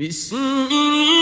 بسم الله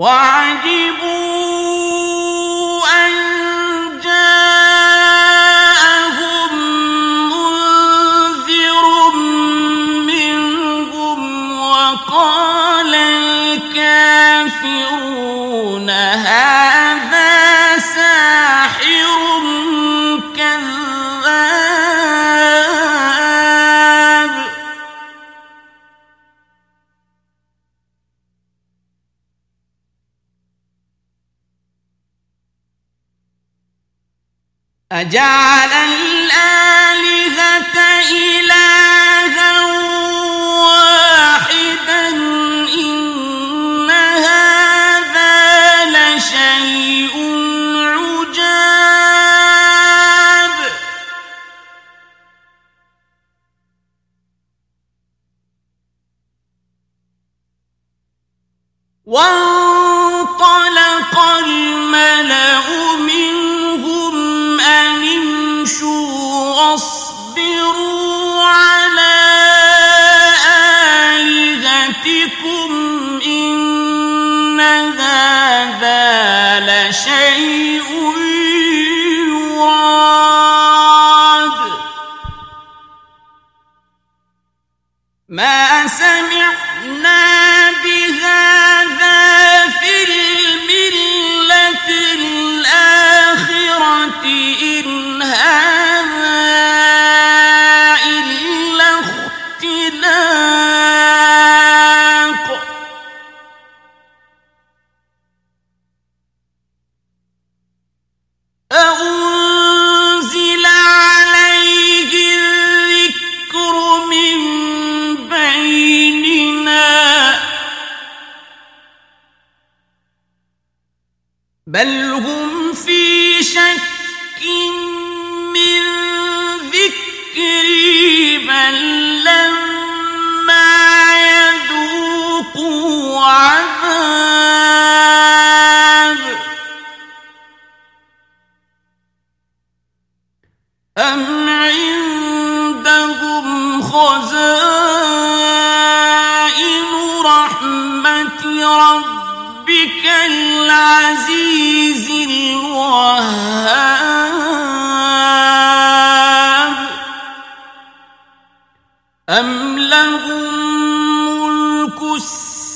万几步 ya. واصبروا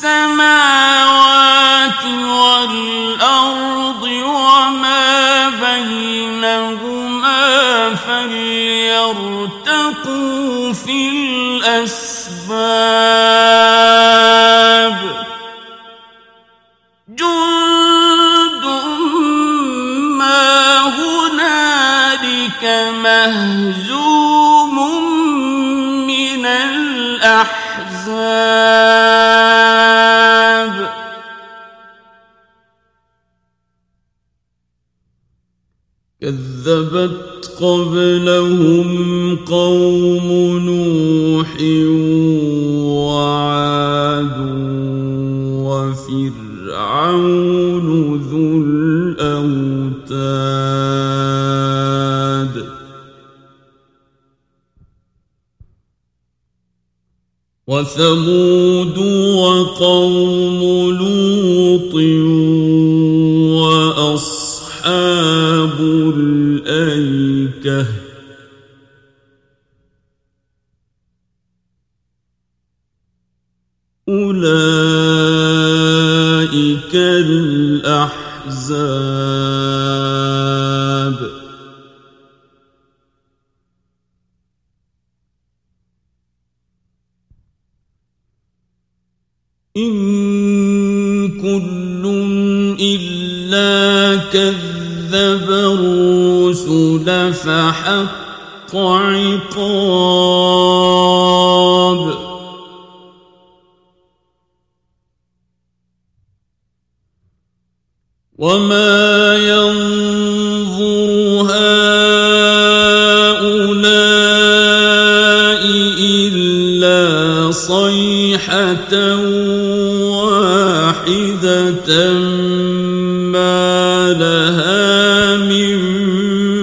السماوات والأرض وما بينهما فليرتقوا في الأسباب. جند ما هنالك مهزوم كذبت قبلهم قوم نوح وعاد وفرعون ذو الأوتاد. وثمود وقوم لوط الأحزاب. إن كل إلا كذب الرسل فحق عقاب وما ينظر هؤلاء إلا صيحة واحدة ما لها من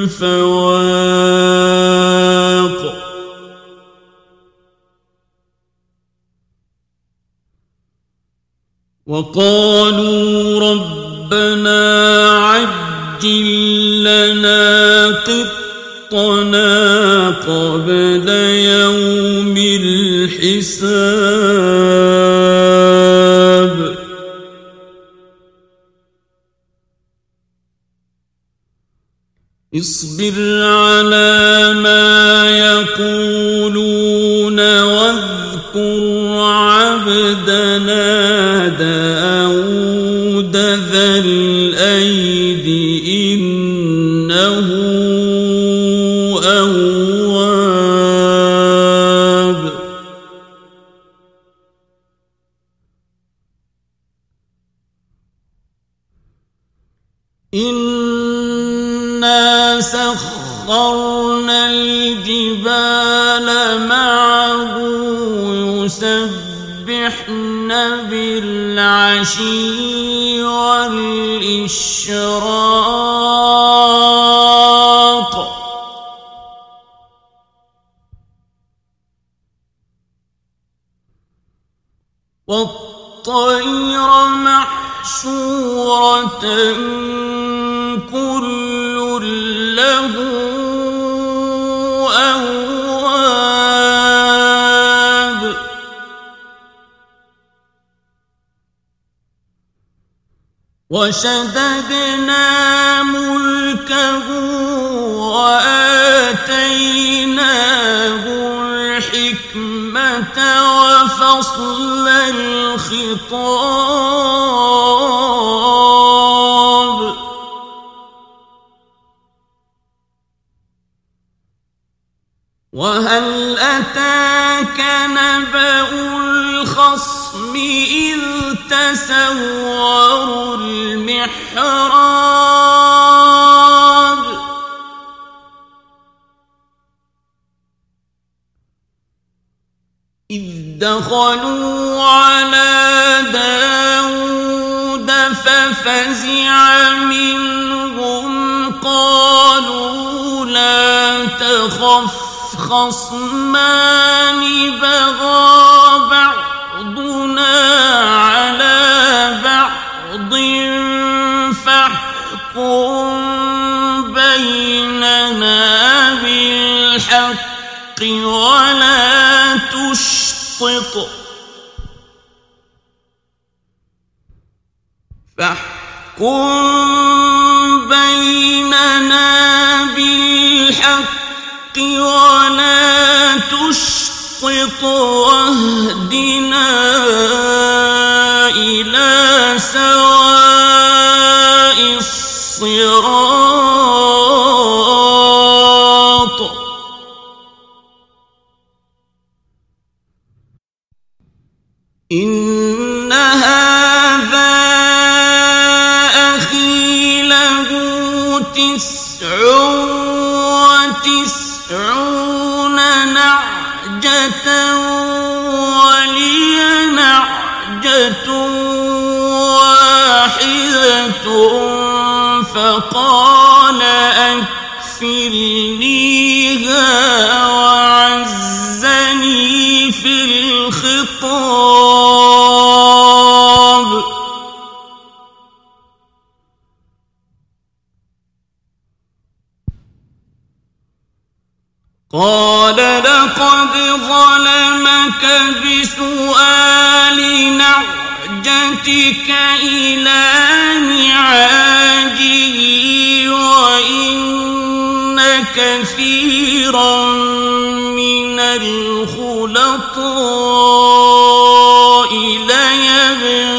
فواق. وقالوا ربنا عجل لنا قطنا قبل يوم الحساب. اصبر على إنا سخرنا الجبال معه يسبحن بالعشي والإشراق والطير محشورة كل له أواب. وشددنا ملكه وآتيناه الحكمة وفصل الخطاب. وهل أتاك نبأ الخصم إذ تسوروا المحراب؟ إذ دخلوا على داود ففزع منهم قالوا لا تخف خصمان بغى بعضنا على بعض فاحكم بيننا بالحق ولا تشطط. فاحكم بيننا بالحق ولا تشطط واهدنا إلى سواء الصراط. إن هذا أخي له تسع وتسعون ولي نعجة واحدة فقال أكفلنيها وعزني في الخطاب. قال ظلمك بسؤال نعجتك إلى نعاجه وإن كثيرا من الخلطاء ليبغي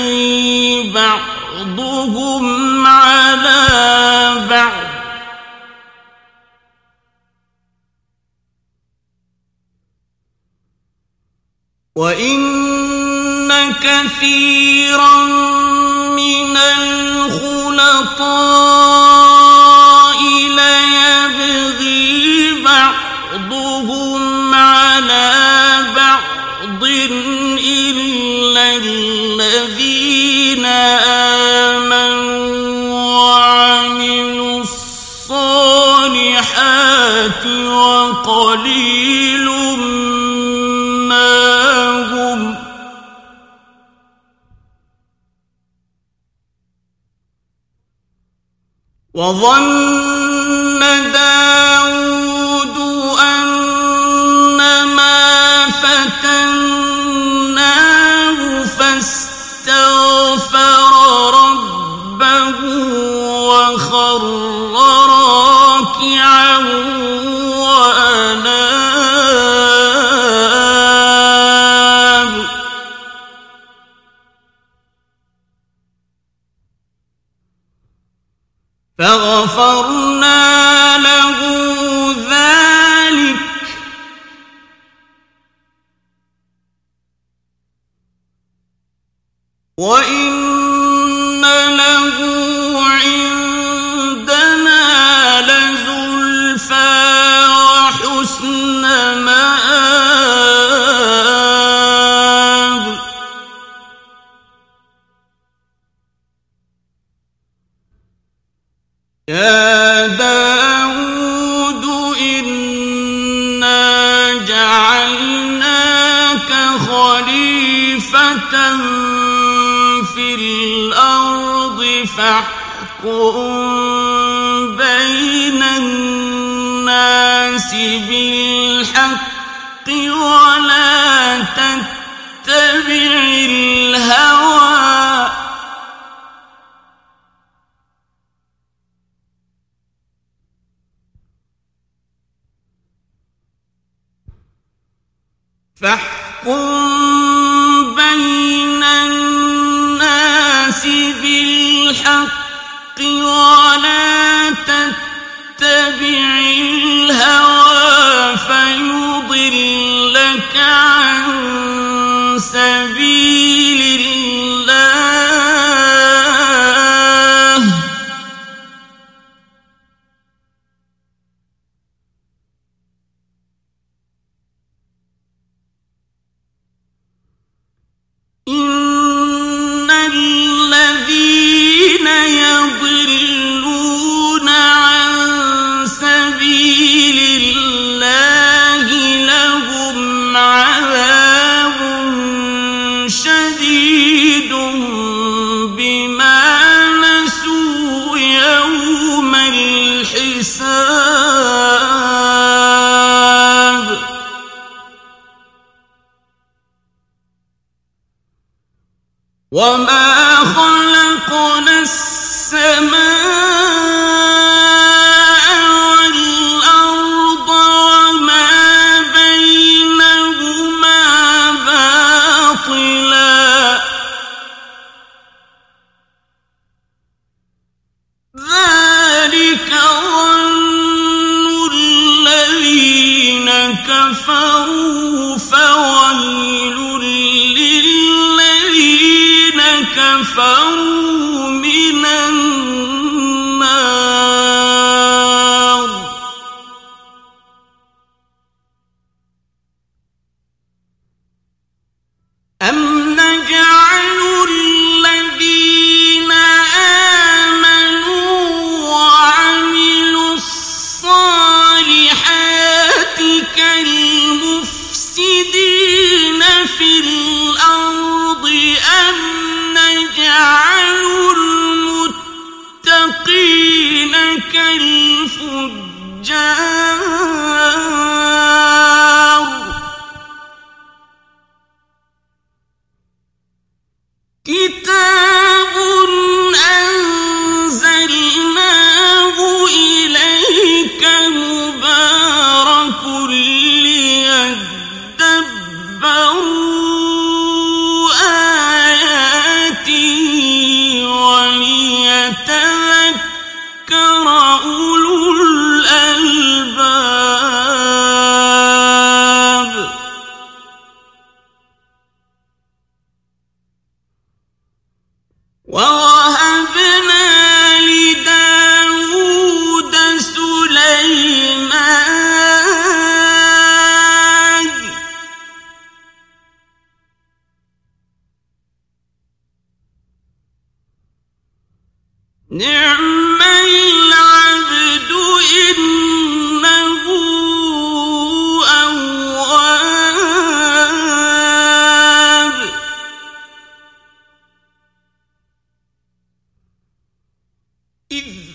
وإن كثيرا من الخلطاء ليبغي بعضهم على بعض إلا الذين وظن داود أن ما فتناه فاستغفر ربه وخر راكعا. فغفرنا له ذلك. وإن فاحكم بين الناس بالحق ولا تتبع الهوى فيضلك عن سبيل وما خلقنا السماء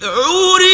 فسخرنا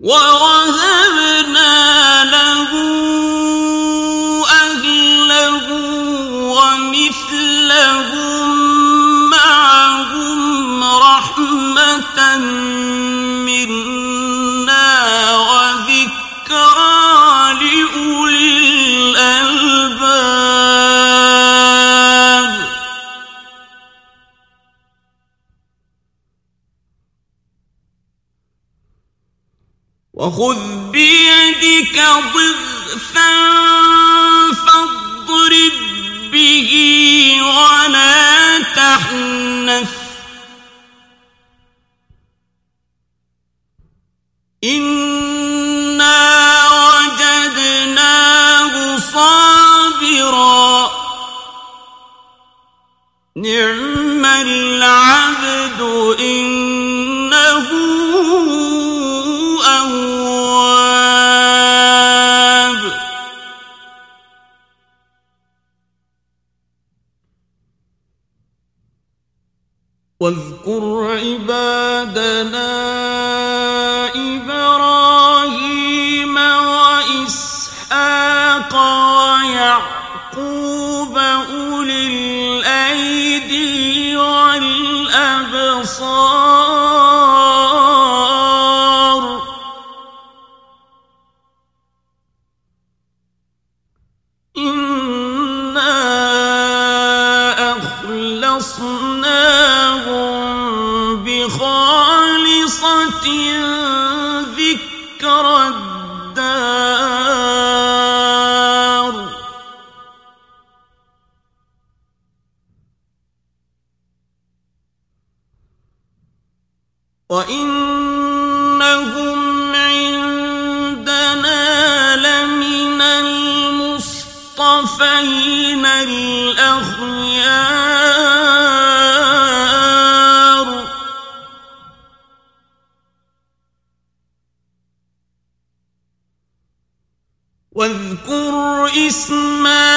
ووهبنا خذ بيدك ضغثا فاضرب به ولا تحنث. واذكر عبادنا إبراهيم وإسحاق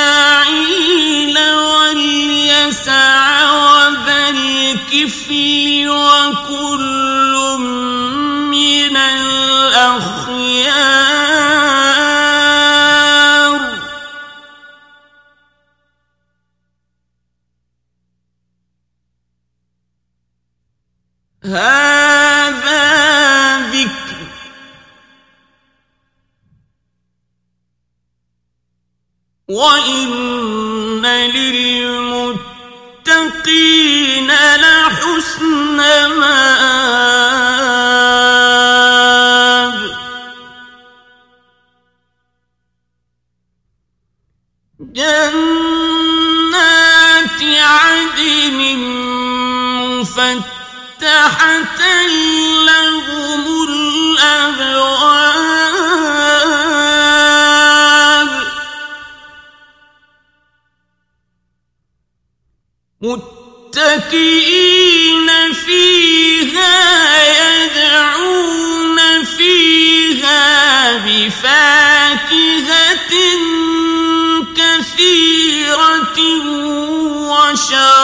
إسماعيل واليسع وذا الكفل وكل وإن show.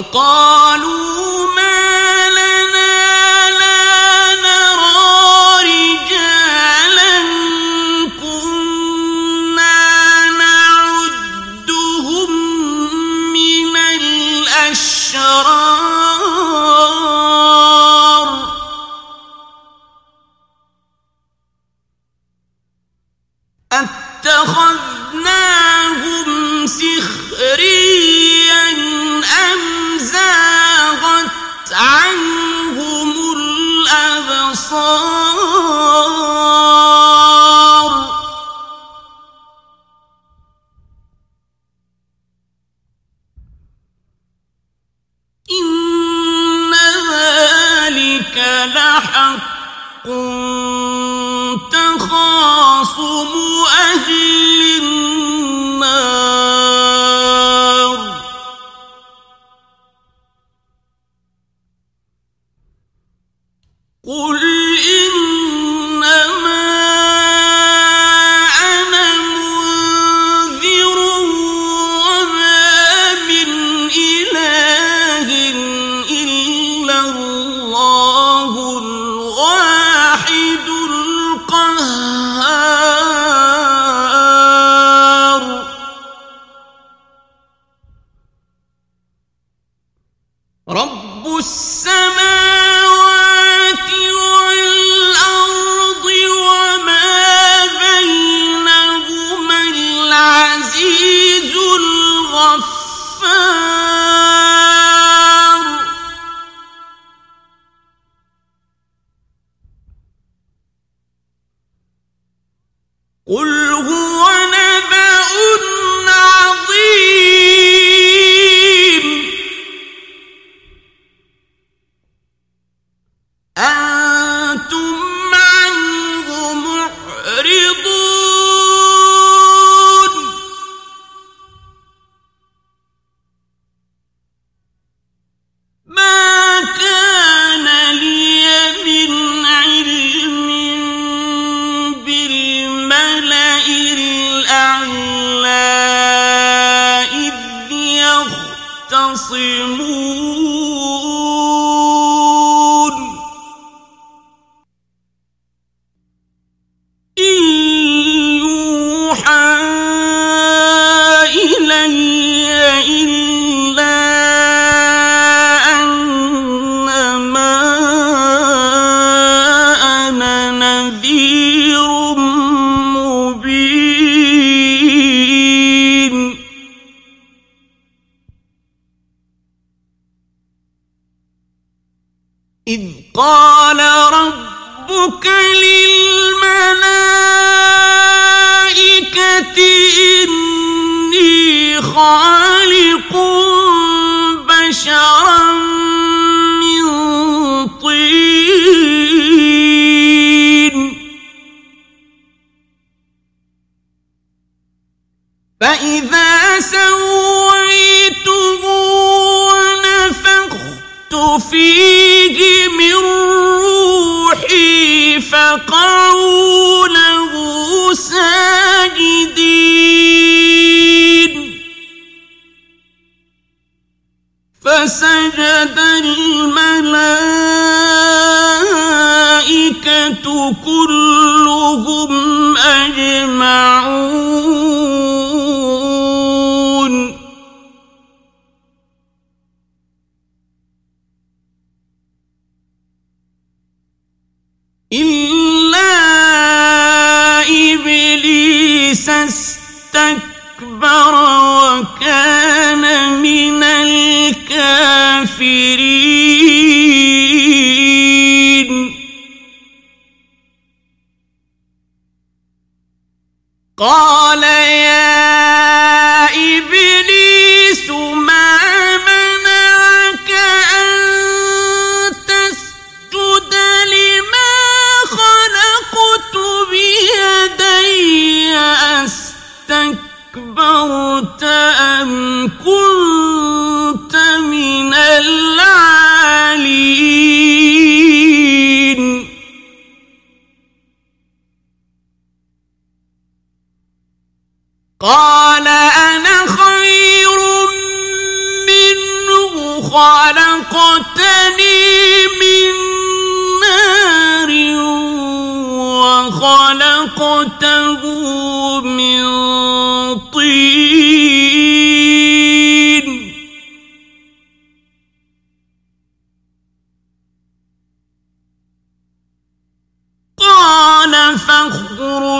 وقالوا لحق تخاصم 寒。قال قال أنا خير منه خلقتني من نار وخلقته من طين. قال فاخرج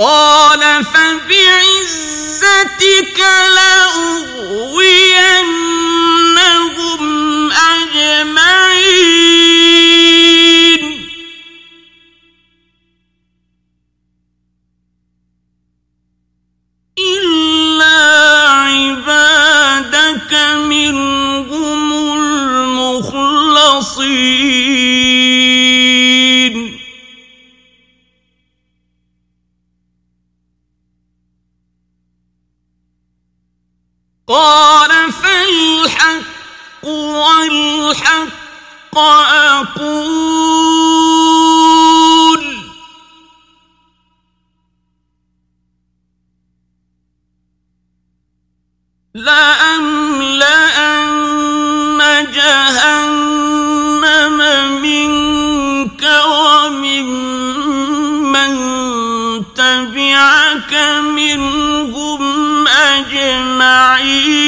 قال فبعزتك لأغوي تبعك منهم أجمعين.